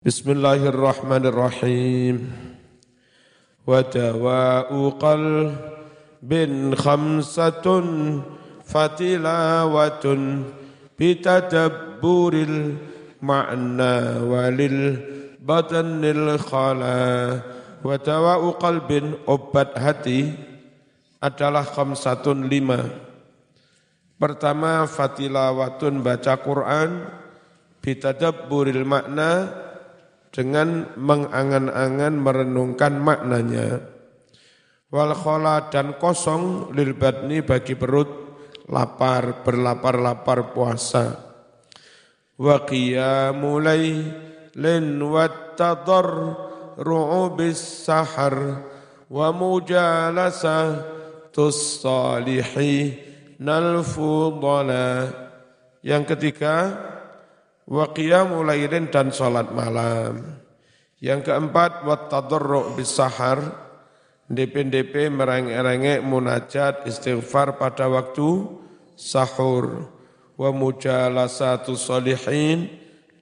Bismillahirrahmanirrahim. Wa dawa'u qalbin khamsatun fatilawatun bitadabburil ma'na walil batanil khala. Wa dawa'u qalbin obat hati adalah khamsatun lima. Pertama fatilawatun baca Quran bitadabburil makna dengan mengangan-angan merenungkan maknanya. Wal khola dan kosong lil badni bagi perut lapar berlapar-lapar puasa. Wa qiyamulai lin wattadar ru'ubis sahar wa mujalasa tus salihi nal Yang ketiga, wa qiyamul lailin dan salat malam. Yang keempat wa tadarru bis sahar DP-DP merengek-rengek munajat istighfar pada waktu sahur. Wa mujalasatu salihin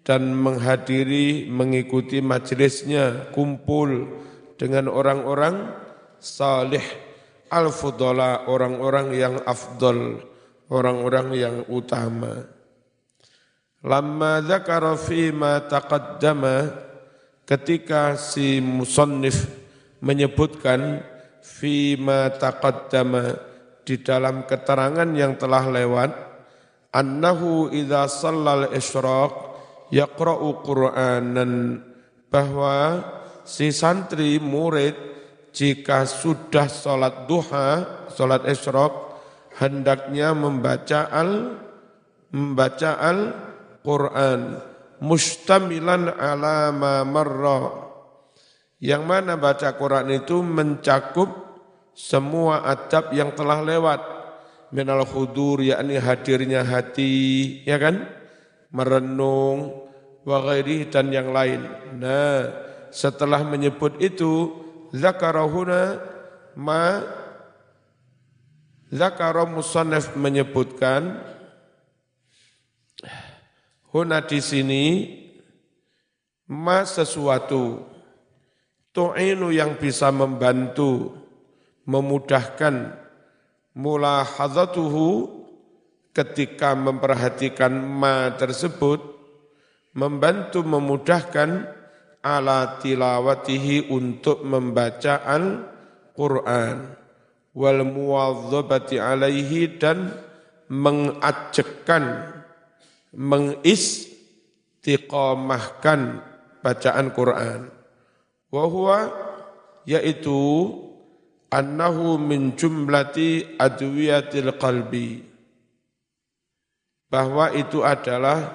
dan menghadiri mengikuti majelisnya kumpul dengan orang-orang salih. Al-fudala orang-orang yang afdol orang-orang yang utama Lama dzakara ma taqaddama ketika si musannif menyebutkan ma taqaddama di dalam keterangan yang telah lewat annahu idza shallal isyraq yaqra'u qur'anan bahwa si santri murid jika sudah sholat duha, sholat isyraq, hendaknya membaca al membaca al Quran mustamilan ala ma marra. Yang mana baca Quran itu mencakup semua adab yang telah lewat. Minal khudur yakni hadirnya hati ya kan? Merenung wa dan yang lain. Nah setelah menyebut itu zakarahuna ma zakara musannaf menyebutkan Huna di sini ma sesuatu tu'inu yang bisa membantu memudahkan mulahadzatuhu ketika memperhatikan ma tersebut membantu memudahkan ala tilawatihi untuk membaca Al-Quran. Wal muwadzabati alaihi dan mengajekkan mengistiqomahkan bacaan Quran. Wahwa yaitu annahu min jumlati adwiyatil qalbi. Bahwa itu adalah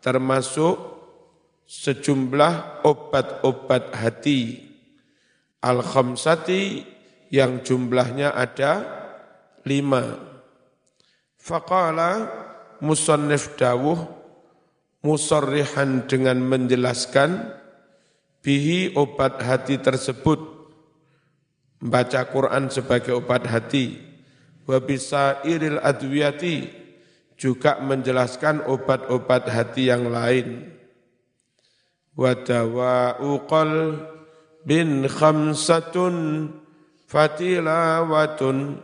termasuk sejumlah obat-obat hati al-khamsati yang jumlahnya ada lima. Faqala musannif dawuh musarrihan dengan menjelaskan bihi obat hati tersebut. Membaca Quran sebagai obat hati. Wa iril adwiyati juga menjelaskan obat-obat hati yang lain. Wa dawa'u bin khamsatun fatilawatun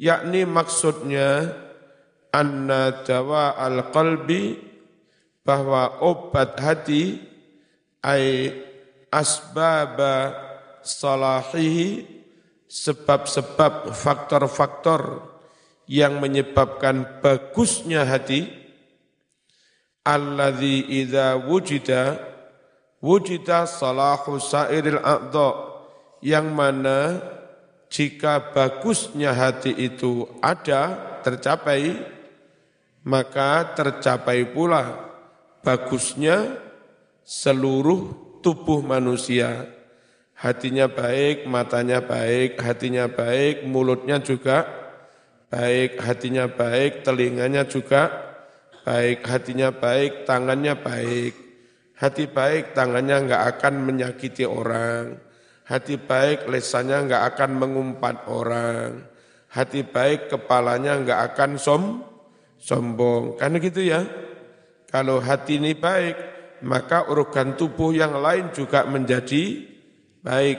yakni maksudnya anna dawa al qalbi bahwa obat hati ay asbaba salahihi sebab-sebab faktor-faktor yang menyebabkan bagusnya hati alladzi idza wujida wujida salahu sairil a'dha yang mana jika bagusnya hati itu ada tercapai maka tercapai pula bagusnya seluruh tubuh manusia. Hatinya baik, matanya baik, hatinya baik, mulutnya juga baik, hatinya baik, telinganya juga baik, hatinya baik, tangannya baik. Hati baik, tangannya enggak akan menyakiti orang. Hati baik, lesannya enggak akan mengumpat orang. Hati baik, kepalanya enggak akan som, sombong. Karena gitu ya. Kalau hati ini baik, maka organ tubuh yang lain juga menjadi baik.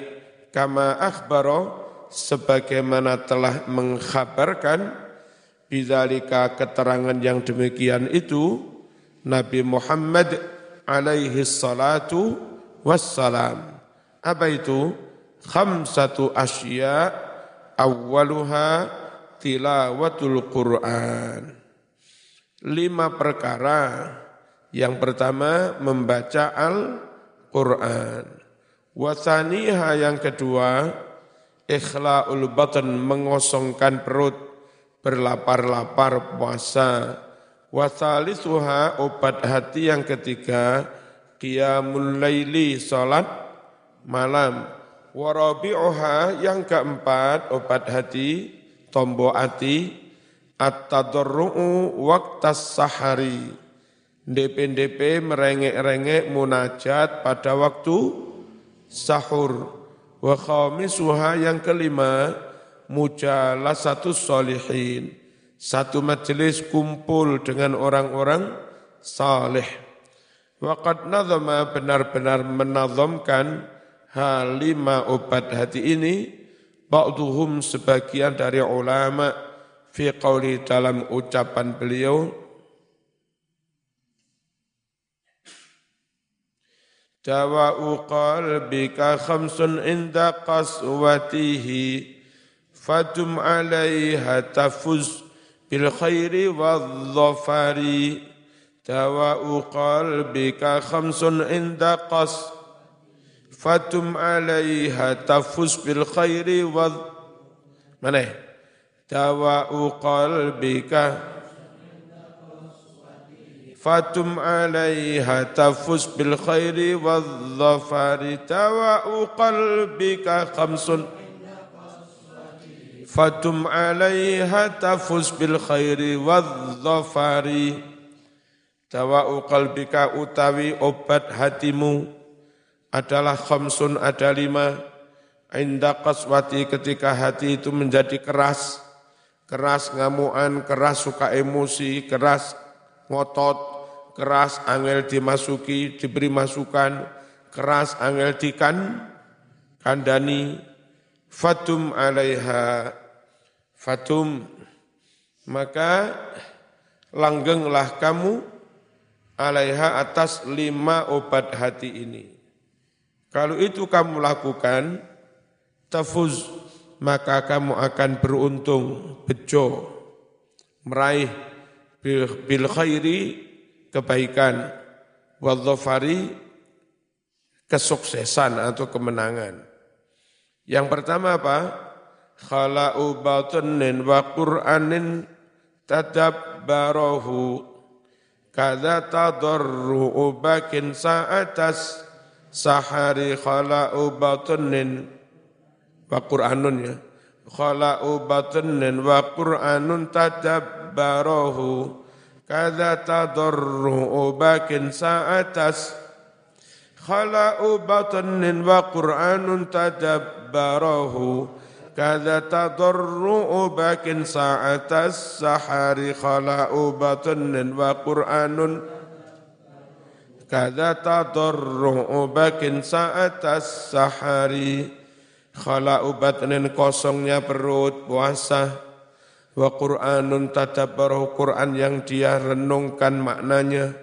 Kama akhbaro sebagaimana telah mengkhabarkan bidzalika keterangan yang demikian itu Nabi Muhammad alaihi salatu wassalam. Apa itu? Khamsatu asya awwaluha tilawatul Qur'an. Lima perkara. Yang pertama membaca Al-Quran. Wasaniha yang kedua, ikhla'ul batan mengosongkan perut, berlapar-lapar puasa. Wasalisuha obat hati yang ketiga, qiyamul laili salat malam. Warabi'uha yang keempat obat hati, tombo hati, at-tadarru'u waktas sahari. DP-DP merengek-rengek munajat pada waktu sahur. Wa khamisuha yang kelima, satu solihin. Satu majelis kumpul dengan orang-orang saleh. Waqad nazama benar-benar menazamkan hal lima obat hati ini ba'duhum sebagian dari ulama fi qawli dalam ucapan beliau Dawa'u qalbika khamsun inda qaswatihi Fatum alaiha tafuz bil khairi wal dhafari. Dawa'u qalbika khamsun inda qas fatum alaiha tafus bil khairi wa mana dawa'u qalbika. Fatum alaiha tafus bil khairi wa dhafari dawa'u qalbika khamsun. Fatum alaiha tafus bil khairi wa dhafari dawa'u qalbika utawi obat hatimu adalah khamsun ada lima. Inda qaswati ketika hati itu menjadi keras keras ngamuan keras suka emosi keras ngotot keras angel dimasuki diberi masukan keras angel dikan kandani fatum alaiha fatum. Maka langgenglah kamu alaiha atas lima obat hati ini. Kalau itu kamu lakukan, tafuz, maka kamu akan beruntung, bejo, meraih bil khairi kebaikan, wadhafari kesuksesan atau kemenangan. Yang pertama apa? Khala'u batunin wa Qur'anin tadabbarahu kada tadarru ubakin sa'atas sahari khala'u batunin wa Qur'anun ya. Khala'u batunin wa Qur'anun tadabbarahu kada tadarru bakin sa'atas. Khala'u batunin wa Qur'anun tadabbarahu kada tadarru bakin sa'atas. Sahari khala'u batunin wa Qur'anun. Kada tadarru bakin sa'atas. Sahari khala ubatnin kosongnya perut puasa wa Qur'anun tadabbaru Qur'an yang dia renungkan maknanya.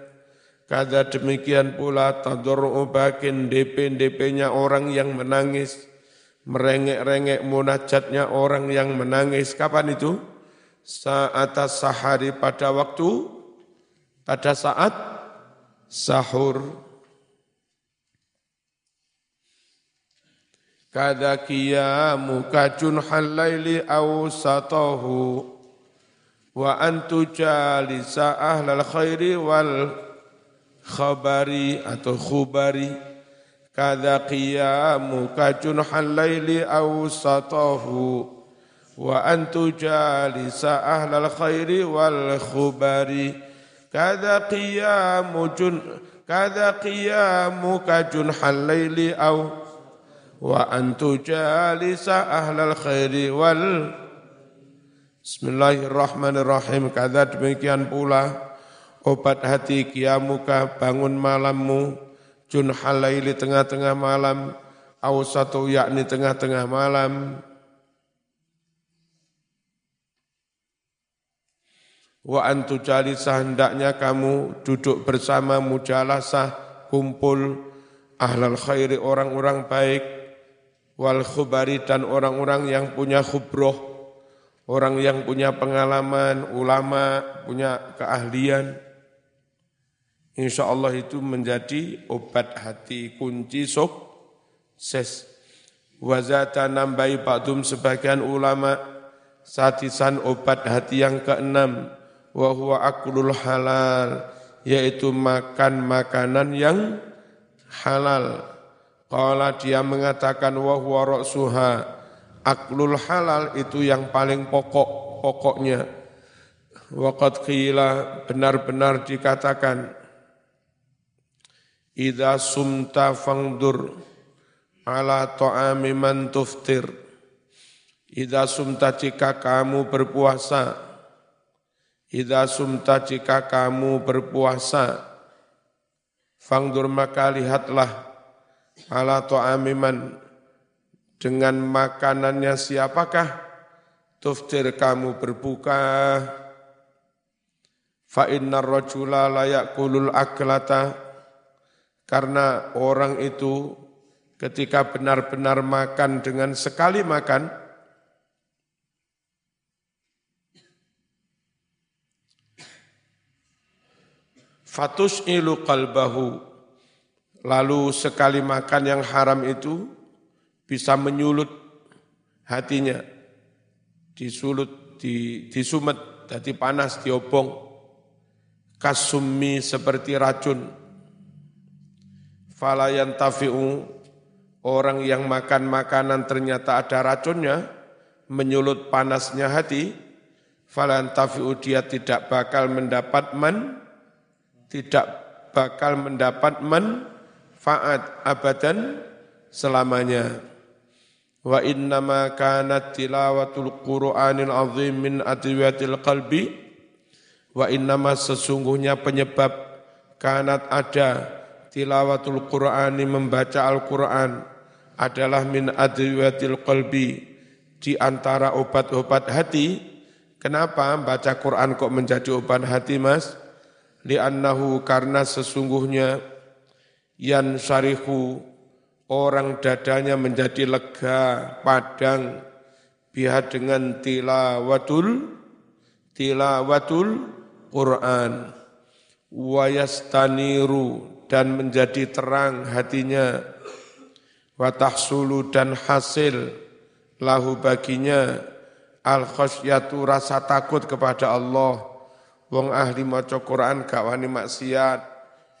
Kada demikian pula tadarru bakin DP-DP-nya orang yang menangis. Merengek-rengek munajatnya orang yang menangis. Kapan itu? Saat sahari pada waktu pada saat sahur كذا قيامك جنح الليل أو سطه وأن تجالس أهل الخير والخبر أو خبر كذا قيامك جنح الليل أو سطه وأن تجالس أهل الخير والخبر كذا قيام جن كذا قيامك جنح الليل أو wa antu jalisa ahlal khairi wal Bismillahirrahmanirrahim. Kada demikian pula obat hati kiamuka bangun malammu jun halaili tengah-tengah malam au satu yakni tengah-tengah malam. Wa antu jalisa hendaknya kamu duduk bersama mujalasah kumpul ahlal khairi orang-orang baik wal khubari dan orang-orang yang punya khubroh orang yang punya pengalaman ulama punya keahlian Insya Allah itu menjadi obat hati kunci sukses. Wazata nambahi ba'dum sebagian ulama satisan obat hati yang keenam wa huwa aklul halal yaitu makan makanan yang halal. Qala dia mengatakan wa huwa ra'suha aklul halal itu yang paling pokok pokoknya. Waqad qila benar-benar dikatakan Idza sumta fangdur ala ta'ami man tuftir. Idza sumta jika kamu berpuasa. Idza sumta jika kamu berpuasa. Fangdur maka lihatlah ala ta'ami man. Dengan makanannya siapakah? Tuftir kamu berbuka. Fa innar rajula la ya'kulul aklata. Karena orang itu ketika benar-benar makan dengan sekali makan, fatus ilu kalbahu, lalu sekali makan yang haram itu bisa menyulut hatinya, disulut, di, disumet, jadi panas, diobong, kasumi seperti racun, falayan tafi'u orang yang makan makanan ternyata ada racunnya menyulut panasnya hati falayan tafi'u dia tidak bakal mendapat man tidak bakal mendapat manfaat abadan selamanya wa innama kanat tilawatul qur'anil azim min adwiyatil qalbi wa innama sesungguhnya penyebab kanat ada tilawatul Qur'ani membaca Al-Qur'an adalah min adwiyatil qalbi di antara obat-obat hati. Kenapa baca Quran kok menjadi obat hati, Mas? Li'annahu karena sesungguhnya yan syarihu orang dadanya menjadi lega, padang biha dengan tilawatul tilawatul Quran. Wayastaniru dan menjadi terang hatinya. Watahsulu dan hasil lahu baginya. Al khosyatu rasa takut kepada Allah. Wong ahli maca Quran gak wani maksiat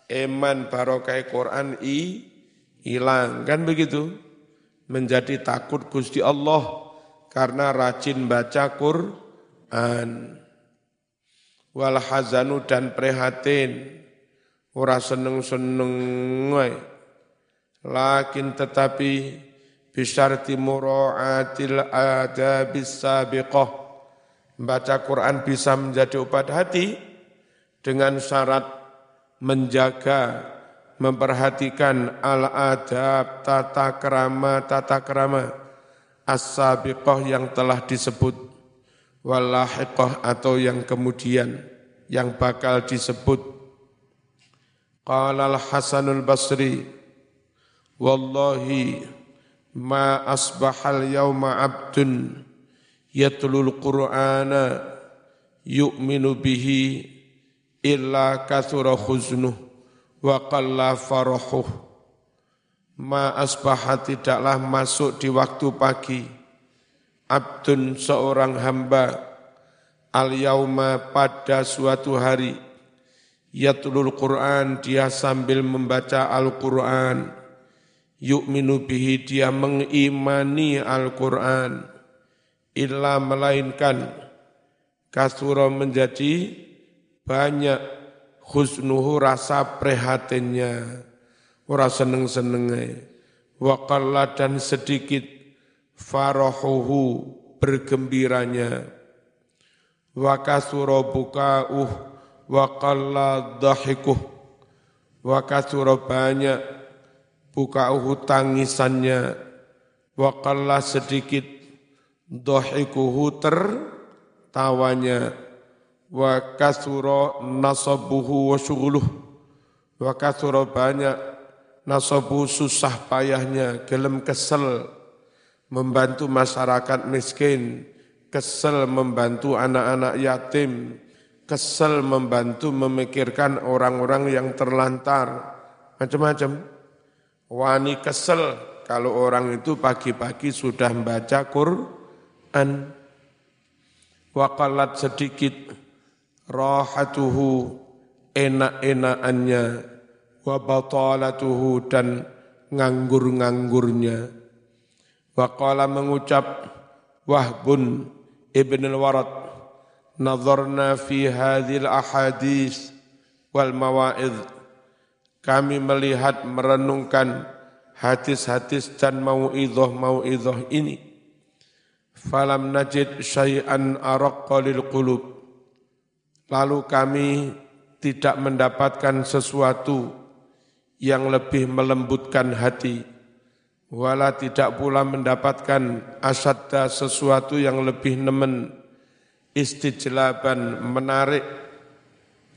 eman barokah Quran i hilang kan begitu menjadi takut Gusti Allah karena rajin baca Quran wal hazanu dan prihatin ora seneng-seneng. Lakin tetapi bisyarti mura'atil adabis sabiqah. Baca Quran bisa menjadi obat hati dengan syarat menjaga, memperhatikan al-adab, tata kerama, tata kerama as yang telah disebut walahiqah atau yang kemudian yang bakal disebut. Qala hasanul basri wallahi ma asbahal yauma abdun yatlul qur'ana yu'minu bihi illa kathura khuznuh wa qalla farahuh ma asbaha tidaklah masuk di waktu pagi. Abdun seorang hamba al yauma pada suatu hari yatlul Quran dia sambil membaca Al-Quran. Yu'minu bihi dia mengimani Al-Quran. Illa melainkan kasura menjadi banyak khusnuhu rasa prihatinnya ora seneng-senenge waqalla dan sedikit farahuhu bergembiranya. Wa kasura bukauh wa qalla dhahikuh. Wa kathura banyak bukauhu tangisannya. Wa qalla sedikit dhahikuhu tertawanya wa kathura nasabuhu wa syughuluh wa kathura banyak nasabu susah payahnya gelem kesel membantu masyarakat miskin kesel membantu anak-anak yatim kesel membantu memikirkan orang-orang yang terlantar, macam-macam. Wani kesel kalau orang itu pagi-pagi sudah membaca Quran. Wakalat sedikit rahatuhu enak-enakannya wa batalatuhu dan nganggur-nganggurnya. Wakala mengucap Wahbun ibn al-Warad nazarna fi hadhil ahadis wal mawaid kami melihat merenungkan hadis-hadis dan mauidhah-mauidhah ini. Falam najid syai'an araqqa lil qulub lalu kami tidak mendapatkan sesuatu yang lebih melembutkan hati. Wala tidak pula mendapatkan asadda sesuatu yang lebih nemen. Istijlaban menarik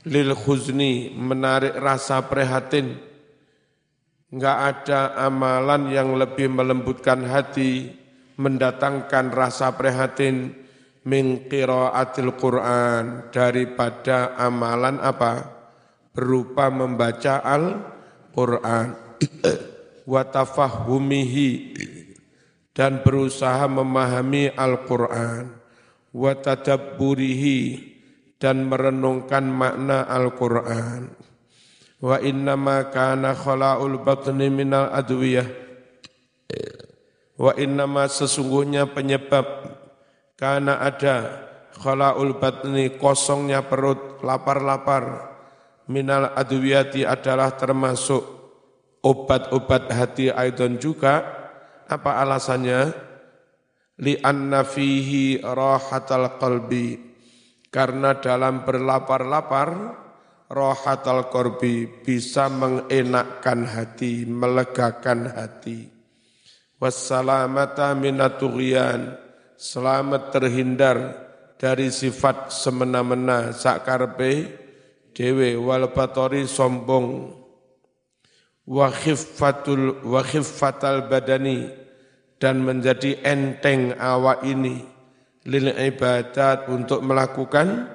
lil khuzni menarik rasa prihatin. Enggak ada amalan yang lebih melembutkan hati mendatangkan rasa prihatin min qiraatil Quran daripada amalan apa? Berupa membaca Al-Qur'an. Wa tafahumihi. Dan berusaha memahami Al-Qur'an. Wa tadabburihi. Dan merenungkan makna Al-Qur'an. Wa innama kana khala'ul batni minal adwiyah. Wa innama sesungguhnya penyebab karena ada khala'ul batni kosongnya perut lapar-lapar. Minal adwiyati adalah termasuk obat-obat hati aidon juga. Apa alasannya? Li'anna fihi rahatal qalbi. Karena dalam berlapar-lapar rahatal qalbi bisa mengenakkan hati, melegakan hati. Wassalamata minatughyan selamat terhindar dari sifat semena-mena sakarpe dewe wal batori sombong. Wa khiffatul wa khiffatal badani dan menjadi enteng awak ini lil ibadat untuk melakukan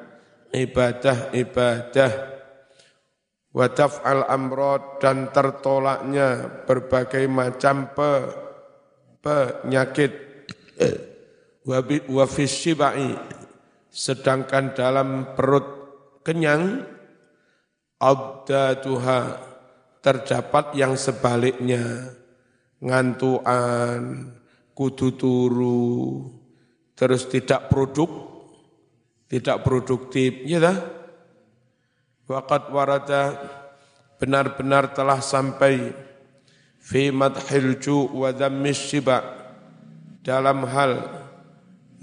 ibadah-ibadah wa taf'al amrod dan tertolaknya berbagai macam pe, penyakit wa fisyibai sedangkan dalam perut kenyang abdatuha terdapat yang sebaliknya ngantuan, kudu turu, terus tidak produk, tidak produktif, ya dah. Waqat warada benar-benar telah sampai fi madhil ju wa shiba dalam hal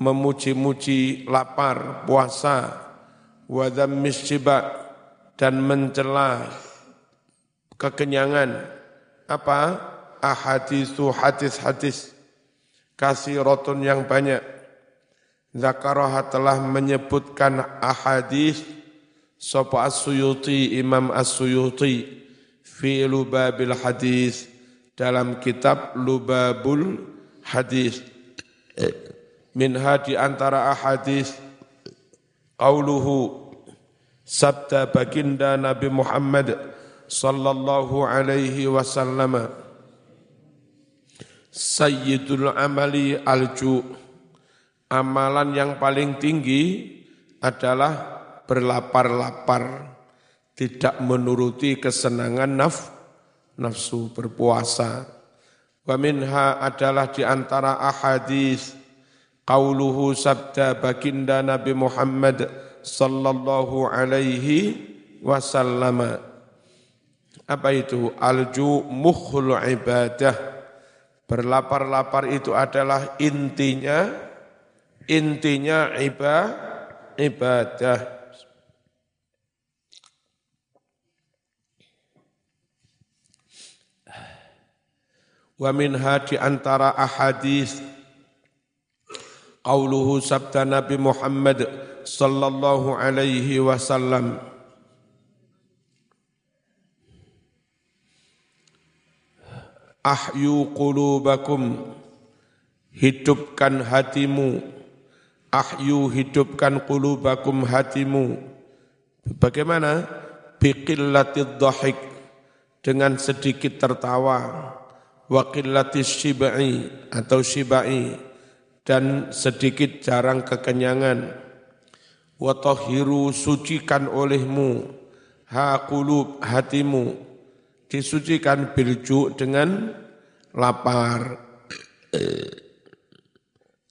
memuji-muji lapar, puasa, wa shiba dan mencela kekenyangan. Apa? Ahadisu hadis-hadis. Rotun yang banyak. Zakaroha telah menyebutkan ahadis Sopo as-suyuti, Imam as-suyuti Fi lubabil hadis Dalam kitab lubabul hadis Minha di antara ahadis Qauluhu Sabda baginda Nabi Muhammad Sallallahu alaihi wasallam Sayyidul amali alju. Amalan yang paling tinggi adalah berlapar-lapar, tidak menuruti kesenangan naf, nafsu berpuasa. Wa minha adalah di antara ahadis qauluhu sabda baginda Nabi Muhammad sallallahu alaihi wasallam. Apa itu? Alju mukhul ibadah. Berlapar-lapar itu adalah intinya intinya iba, ibadah. Wa minha di antara ahadits qauluhu sabda Nabi Muhammad sallallahu alaihi wasallam Ahyu qulubakum hidupkan hatimu. ahyu hidupkan qulubakum hatimu. Bagaimana? biqillatid dhahik dengan sedikit tertawa. wa qillatis shibai atau shibai dan sedikit jarang kekenyangan. Wa tahiru sucikan olehmu ha qulub hatimu. Disucikan bilju dengan lapar.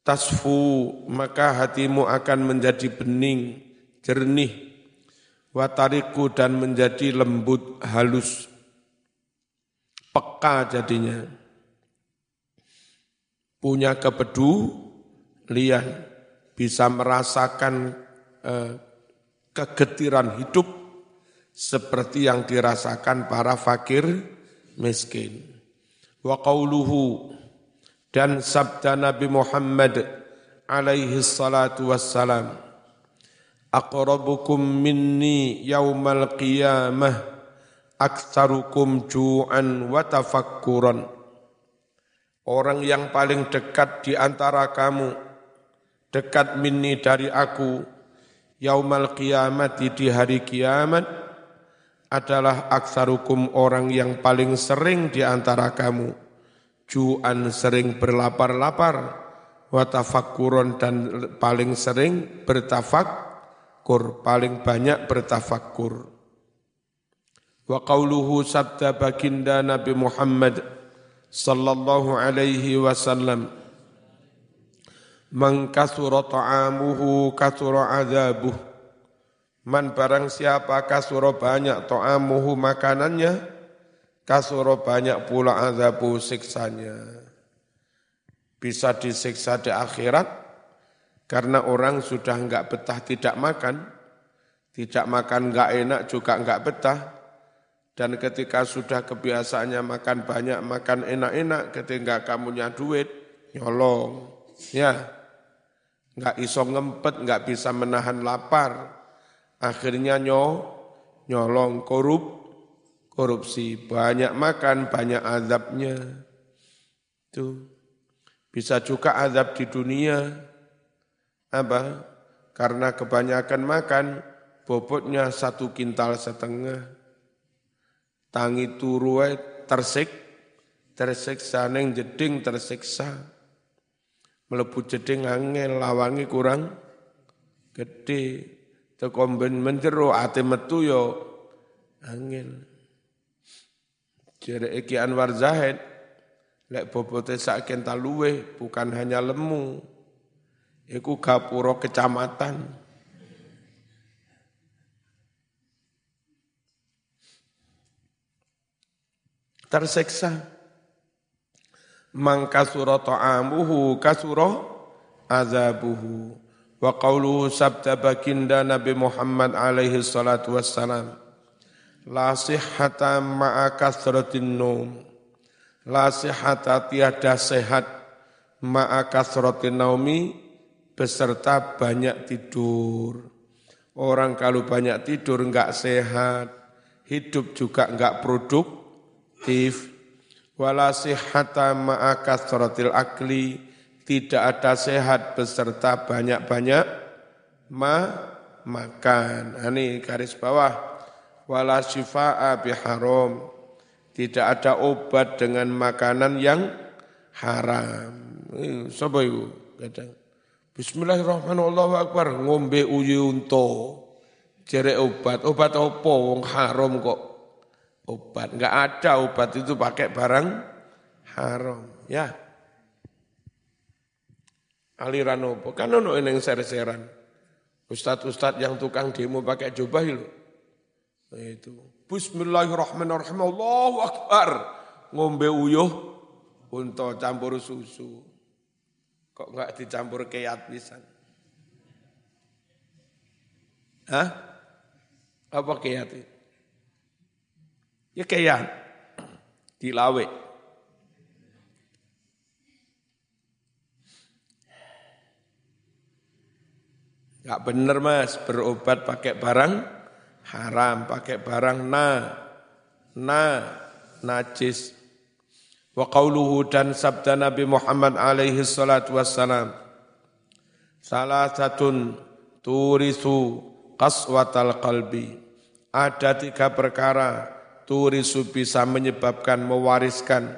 Tasfu maka hatimu akan menjadi bening jernih. Watariku dan menjadi lembut halus. Peka jadinya. Punya kepedulian, bisa merasakan eh, kegetiran hidup seperti yang dirasakan para fakir miskin. Wa qauluhu dan sabda Nabi Muhammad alaihi salatu wassalam aqrabukum minni yaumal qiyamah aktsarukum ju'an wa tafakkuran. Orang yang paling dekat di antara kamu, dekat minni dari aku, yaumal qiyamati di hari kiamat, adalah aksarukum orang yang paling sering di antara kamu. Ju'an sering berlapar-lapar, watafakkuron dan paling sering bertafakkur, paling banyak bertafakkur. Wa qauluhu sabda baginda Nabi Muhammad sallallahu alaihi wasallam. Man kasura ta'amuhu kasura azabuh. Man barang siapa kasura banyak ta'amuhu makanannya kasura banyak pula azabu siksanya. Bisa disiksa di akhirat karena orang sudah enggak betah tidak makan. Tidak makan enggak enak juga enggak betah dan ketika sudah kebiasaannya makan banyak, makan enak-enak, ketika kamunya duit, nyolong. Ya, nggak iso ngempet, nggak bisa menahan lapar. Akhirnya nyo, nyolong, korup, korupsi. Banyak makan, banyak azabnya. Itu bisa juga azab di dunia. Apa? Karena kebanyakan makan, bobotnya satu kintal setengah tangi turu tersik tersiksa neng jeding tersiksa. Melebu jeding angel lawangi kurang gede tekomben menjero ate metu yo angel. Jere iki Anwar Zahid lek bobote sak kental luwe bukan hanya lemu iku gapura kecamatan tersiksa. Man kasura ta'amuhu kasura azabuhu. Wa qawluhu sabda baginda Nabi Muhammad alaihi salatu wassalam. La sihhata ma'a kasratin num. La sihhata tiada sehat ma'a kasratin naumi beserta banyak tidur. Orang kalau banyak tidur enggak sehat, hidup juga enggak produk, aktif wala sihhata kasratil akli tidak ada sehat beserta banyak-banyak ma makan. Nah, ini garis bawah wala syifaa biharam. Tidak ada obat dengan makanan yang haram. Sapa iku? Kadang Bismillahirrahmanirrahim. Akbar ngombe uyu unta. Jere obat. Obat apa wong haram kok obat. Enggak ada obat itu pakai barang haram. Ya. Aliran opo. Kan ono yang ser-seran. Ustadz-ustadz yang tukang demo pakai jubah itu. Itu. Bismillahirrahmanirrahim. Allahu Akbar. Ngombe uyuh untuk campur susu. Kok enggak dicampur keat pisan? Hah? Apa keat itu? Ya kayak dilawe. Gak bener mas, berobat pakai barang haram, pakai barang na, na, najis. Wa qawluhu dan sabda Nabi Muhammad alaihi salatu wassalam. Salah satun turisu qaswatal qalbi. Ada tiga perkara turisu bisa menyebabkan mewariskan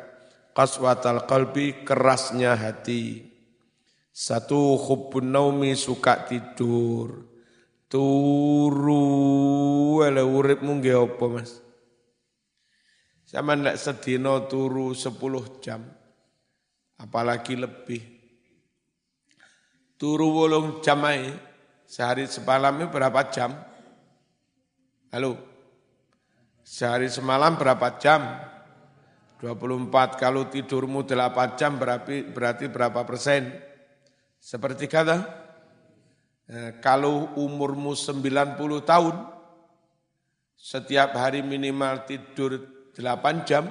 qaswatal qalbi kerasnya hati. Satu hubbun naumi suka tidur. Turu wala uripmu nggih apa Mas? Sama ndak sedino turu 10 jam. Apalagi lebih. Turu wolong jam aja. Sehari semalamnya berapa jam? Halo? Sehari semalam berapa jam? 24 kalau tidurmu 8 jam berarti, berarti berapa persen? Seperti kata, eh, kalau umurmu 90 tahun, setiap hari minimal tidur 8 jam,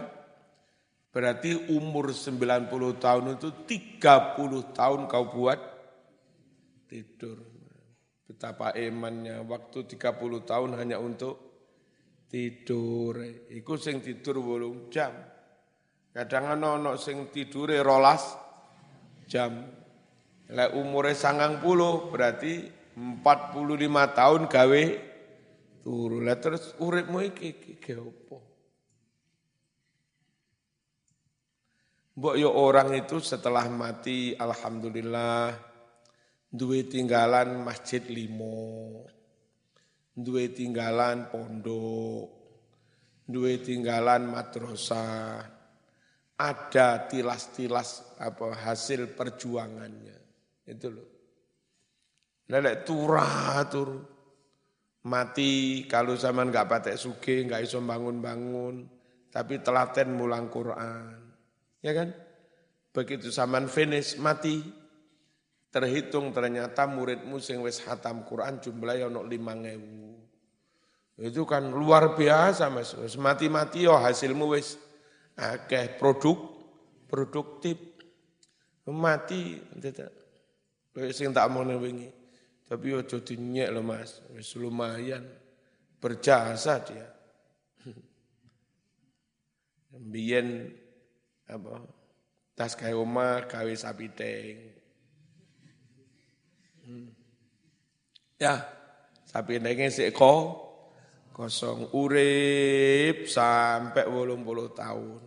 berarti umur 90 tahun itu 30 tahun kau buat tidur. Betapa emannya waktu 30 tahun hanya untuk tidur. Iku sing tidur wolung jam. Kadang ana sing tidure rolas jam. Lek umure sangang puluh berarti 45 tahun gawe turu. Lah terus uripmu iki iki apa? Mbok yo orang itu setelah mati alhamdulillah duwe tinggalan masjid limo. Duwe tinggalan pondok. Duwe tinggalan madrasah. Ada tilas-tilas apa hasil perjuangannya. Itu loh. Lelek turah turu. Mati kalau zaman nggak patek suge, nggak iso bangun-bangun, tapi telaten mulang Quran. Ya kan? Begitu zaman finish mati, terhitung ternyata muridmu sing wis hatam Quran jumlahnya ono ngewu. Itu kan luar biasa Mas. Wis mati-mati yo hasilmu wis akeh produk produktif. Mati tidak. Sing tak mau wingi. Tapi ojo dinyek loh Mas. Wis lumayan berjasa dia. Biyen apa tas kae omah gawe sapi teng. Hmm. Ya, sapi tenge sik kosong urip sampai wolong puluh tahun.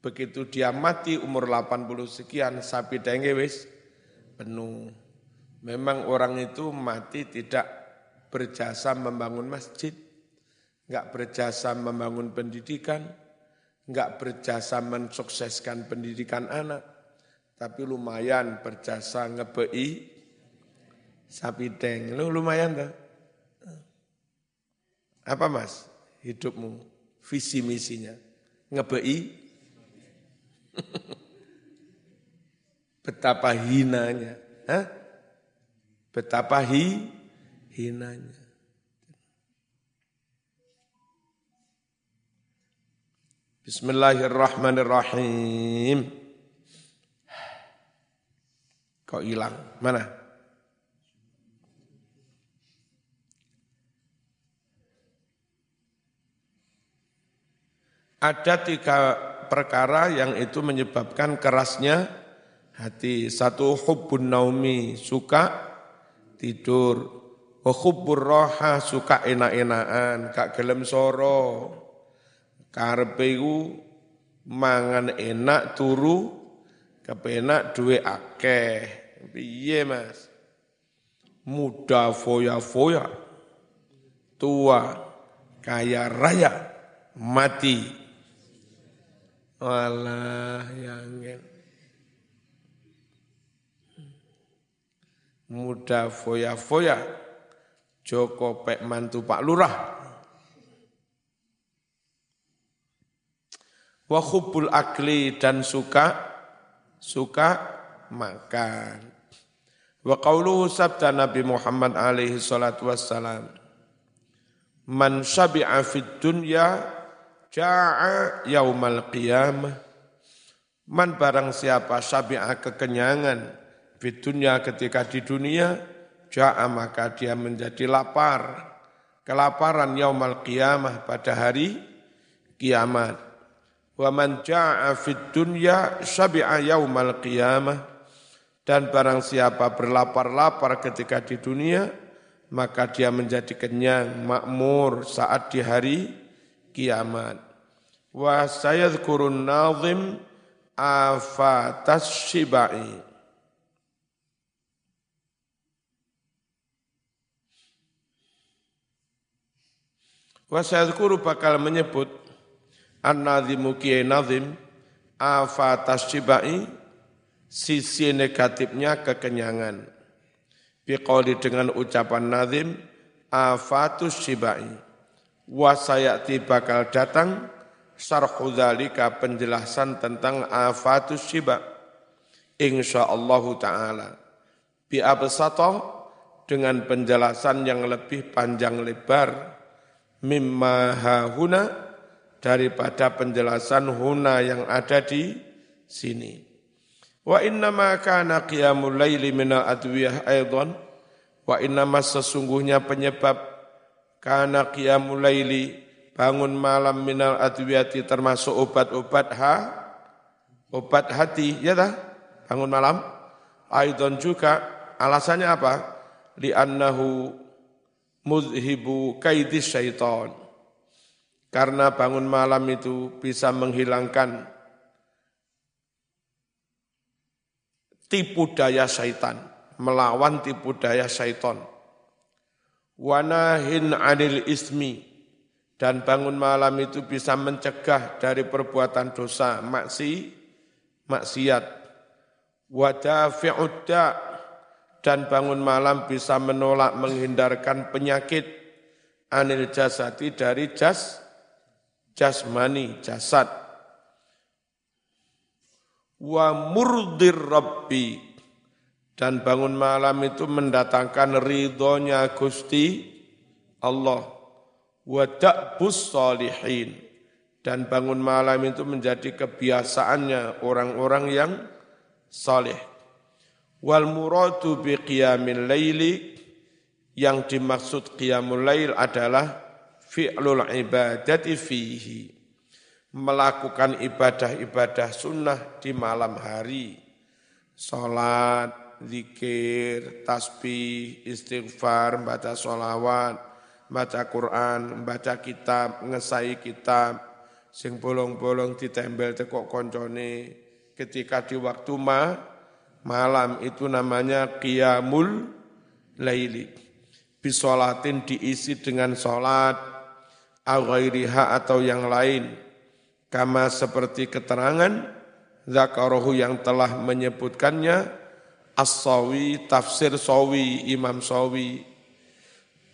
Begitu dia mati umur 80 sekian, sapi tenge wis penuh. Memang orang itu mati tidak berjasa membangun masjid, enggak berjasa membangun pendidikan, enggak berjasa mensukseskan pendidikan anak, tapi lumayan berjasa ngebei sapi deng. Lu lumayan dah. Apa mas hidupmu, visi misinya? Ngebei? Betapa hinanya. Hah? Betapa hi, hinanya. Bismillahirrahmanirrahim. Kok hilang? Mana? Ada tiga perkara yang itu menyebabkan kerasnya hati. Satu hubbun naumi, suka tidur. Wa hubbur roha, suka enak-enakan, gak gelem soro karepe iku mangan enak turu kepenak duwe akeh piye Mas muda foya-foya tua kaya raya mati Allah yang muda foya-foya Joko pek mantu Pak Lurah wa hubbul akli dan suka suka makan. Wa qauluhu sabda Nabi Muhammad alaihi salatu wassalam. Man syabi'a fid dunya ja'a yaumal qiyamah. Man barang siapa syabi'a kekenyangan fid dunya ketika di dunia ja'a maka dia menjadi lapar. Kelaparan yaumal qiyamah pada hari kiamat. Wa man ja'a fid dunya syabi'a yaumal qiyamah. Dan barang siapa berlapar-lapar ketika di dunia, maka dia menjadi kenyang, makmur saat di hari kiamat. Wa sayadhkurun nazim afatas shibai. Wa sayadhkuru bakal menyebut an-nazimu kiai nazim afatas shibai sisi negatifnya kekenyangan. Biqauli dengan ucapan nazim afatus shibai. Wasayati bakal datang sarhu dzalika penjelasan tentang afatus shiba. Insyaallah taala. Bi dengan penjelasan yang lebih panjang lebar mimma hahuna daripada penjelasan huna yang ada di sini. Wa inna ma kana qiyamul laili minal adwiyah aidan wa inna ma sesungguhnya penyebab kana qiyamul laili bangun malam minal adwiyati termasuk obat-obat ha obat hati ya dah bangun malam aidan juga alasannya apa li annahu muzhibu kaidis syaitan. Karena bangun malam itu bisa menghilangkan tipu daya syaitan, melawan tipu daya syaitan. Wanahin anil ismi, dan bangun malam itu bisa mencegah dari perbuatan dosa, maksi, maksiat. Wadafi'udda' dan bangun malam bisa menolak menghindarkan penyakit. Anil jasati dari jas jasmani jasad. Wa murdir rabbi dan bangun malam itu mendatangkan ridhonya Gusti Allah wa da'bus salihin dan bangun malam itu menjadi kebiasaannya orang-orang yang saleh Wal muradu bi qiyamil laili yang dimaksud qiyamul lail adalah fi'lul ibadati fihi. Melakukan ibadah-ibadah sunnah di malam hari. Salat, zikir, tasbih, istighfar, baca solawat, baca Quran, baca kitab, ngesai kitab, sing bolong-bolong ditempel tekok koncone ketika di waktu ma malam itu namanya qiyamul laili. Bisolatin diisi dengan solat, aghairiha atau yang lain. Kama seperti keterangan, zakarohu yang telah menyebutkannya, as-sawi, tafsir sawi, imam sawi.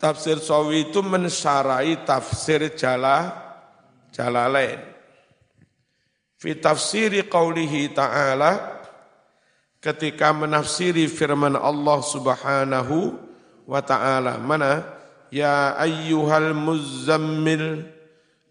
Tafsir sawi itu mensarai tafsir jala, jalalain. Fi tafsiri qawlihi ta'ala, ketika menafsiri firman Allah Subhanahu wa taala mana ya ayyuhal muzammil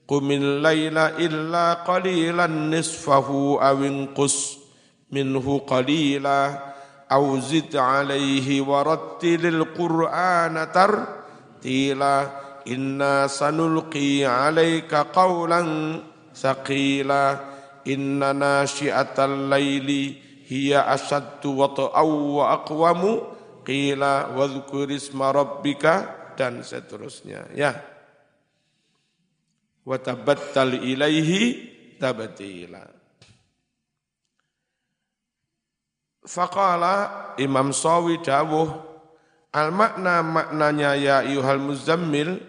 qumil laila illa qalilan nisfahu aw inqus minhu qalila aw zid alaihi warattilil qur'ana tartila. Inna sanulqi alaika qawlan saqila. Inna nashi'atal laili hiya asaddu wa ta'aw wa aqwamu. Qila wadhkur isma rabbika dan seterusnya. Ya. Wa tabattal ilaihi Faqala Imam Sawi dawuh al makna maknanya ya ayuhal muzammil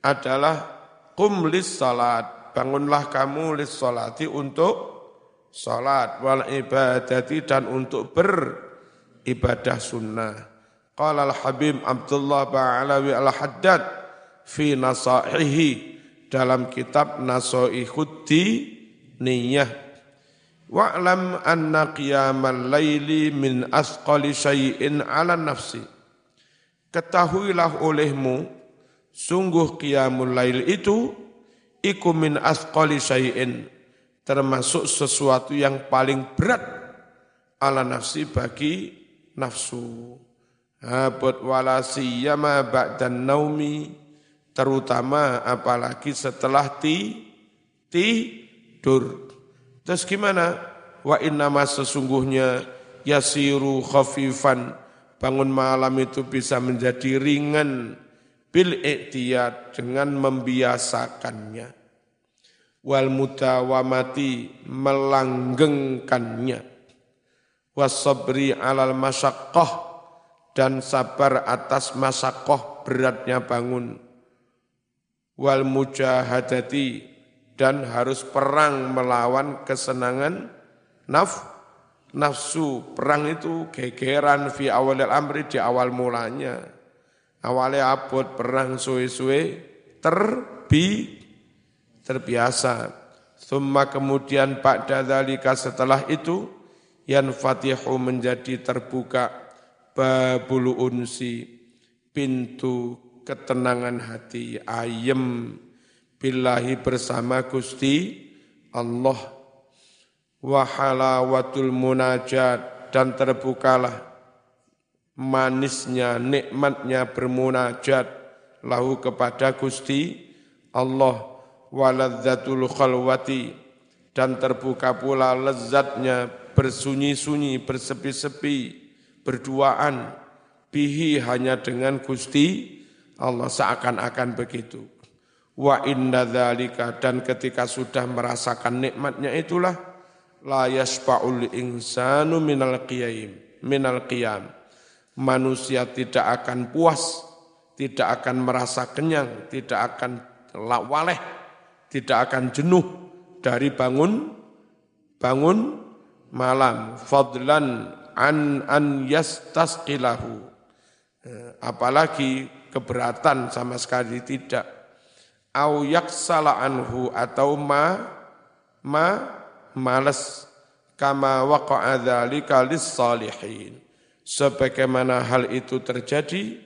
adalah qum lis salat bangunlah kamu lis salati untuk salat wal ibadati dan untuk beribadah sunnah. Qala al-Habib Abdullah Ba'alawi al-Haddad fi nasaihi dalam kitab Nasaihuddi Niyah. Wa'lam anna qiyamal laili min asqali syai'in ala nafsi. Ketahuilah olehmu, sungguh qiyamul lail itu, iku min asqali syai'in, termasuk sesuatu yang paling berat ala nafsi bagi nafsu. Abot wala siyama ba'dan naumi terutama apalagi setelah ti tidur. Terus gimana? Wa innama sesungguhnya yasiru khafifan. Bangun malam itu bisa menjadi ringan. Bil iktiyat dengan membiasakannya. Wal mutawamati melanggengkannya. Wasabri alal masyaqqah dan sabar atas masakoh beratnya bangun. Wal mujahadati dan harus perang melawan kesenangan naf nafsu. Perang itu gegeran fi awalil amri di awal mulanya. Awalnya abot perang suwe-suwe terbi terbiasa. Summa kemudian Pak Dadalika setelah itu Yan Fatihu menjadi terbuka babul unsi pintu ketenangan hati ayem billahi bersama Gusti Allah. Wa halawatul munajat. Dan terbukalah manisnya nikmatnya bermunajat. Lahu kepada Gusti Allah. Waladzatul khalwati. Dan terbuka pula lezatnya bersunyi-sunyi bersepi-sepi berduaan. Bihi hanya dengan Gusti Allah. Seakan-akan begitu. Wa inna dzalika dan ketika sudah merasakan nikmatnya itulah la yasfa'ul insanu minal qiyam minal qiyam. Manusia tidak akan puas, tidak akan merasa kenyang, tidak akan waleh, tidak akan jenuh dari bangun bangun malam fadlan an an yastasqilahu. Eh, apalagi keberatan sama sekali tidak. Au yaksala anhu atau ma ma males kama waqa'a dzalika lis-salihin. Sebagaimana hal itu terjadi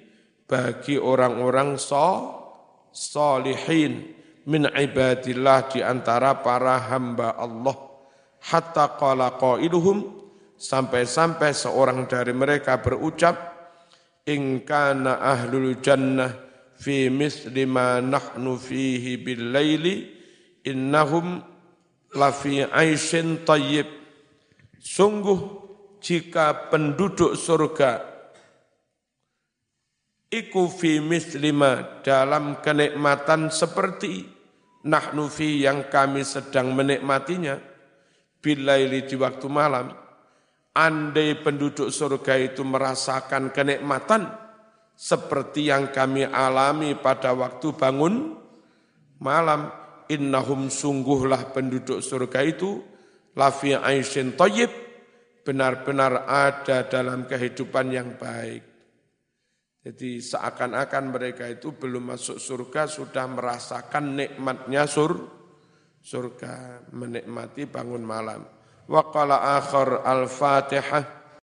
bagi orang-orang so, solihin min ibadillah di antara para hamba Allah hatta qala qailuhum sampai-sampai seorang dari mereka berucap in kana ahlul jannah fi misli ma nahnu fihi bil laili innahum lafi aishin tayyib. Sungguh jika penduduk surga iku fi mislima dalam kenikmatan seperti nahnu fi yang kami sedang menikmatinya bilaili di waktu malam Andai penduduk surga itu merasakan kenikmatan seperti yang kami alami pada waktu bangun malam innahum sungguhlah penduduk surga itu lafi aisyin toyib benar-benar ada dalam kehidupan yang baik. Jadi seakan-akan mereka itu belum masuk surga sudah merasakan nikmatnya sur surga menikmati bangun malam. Waqala akhar al-Fatihah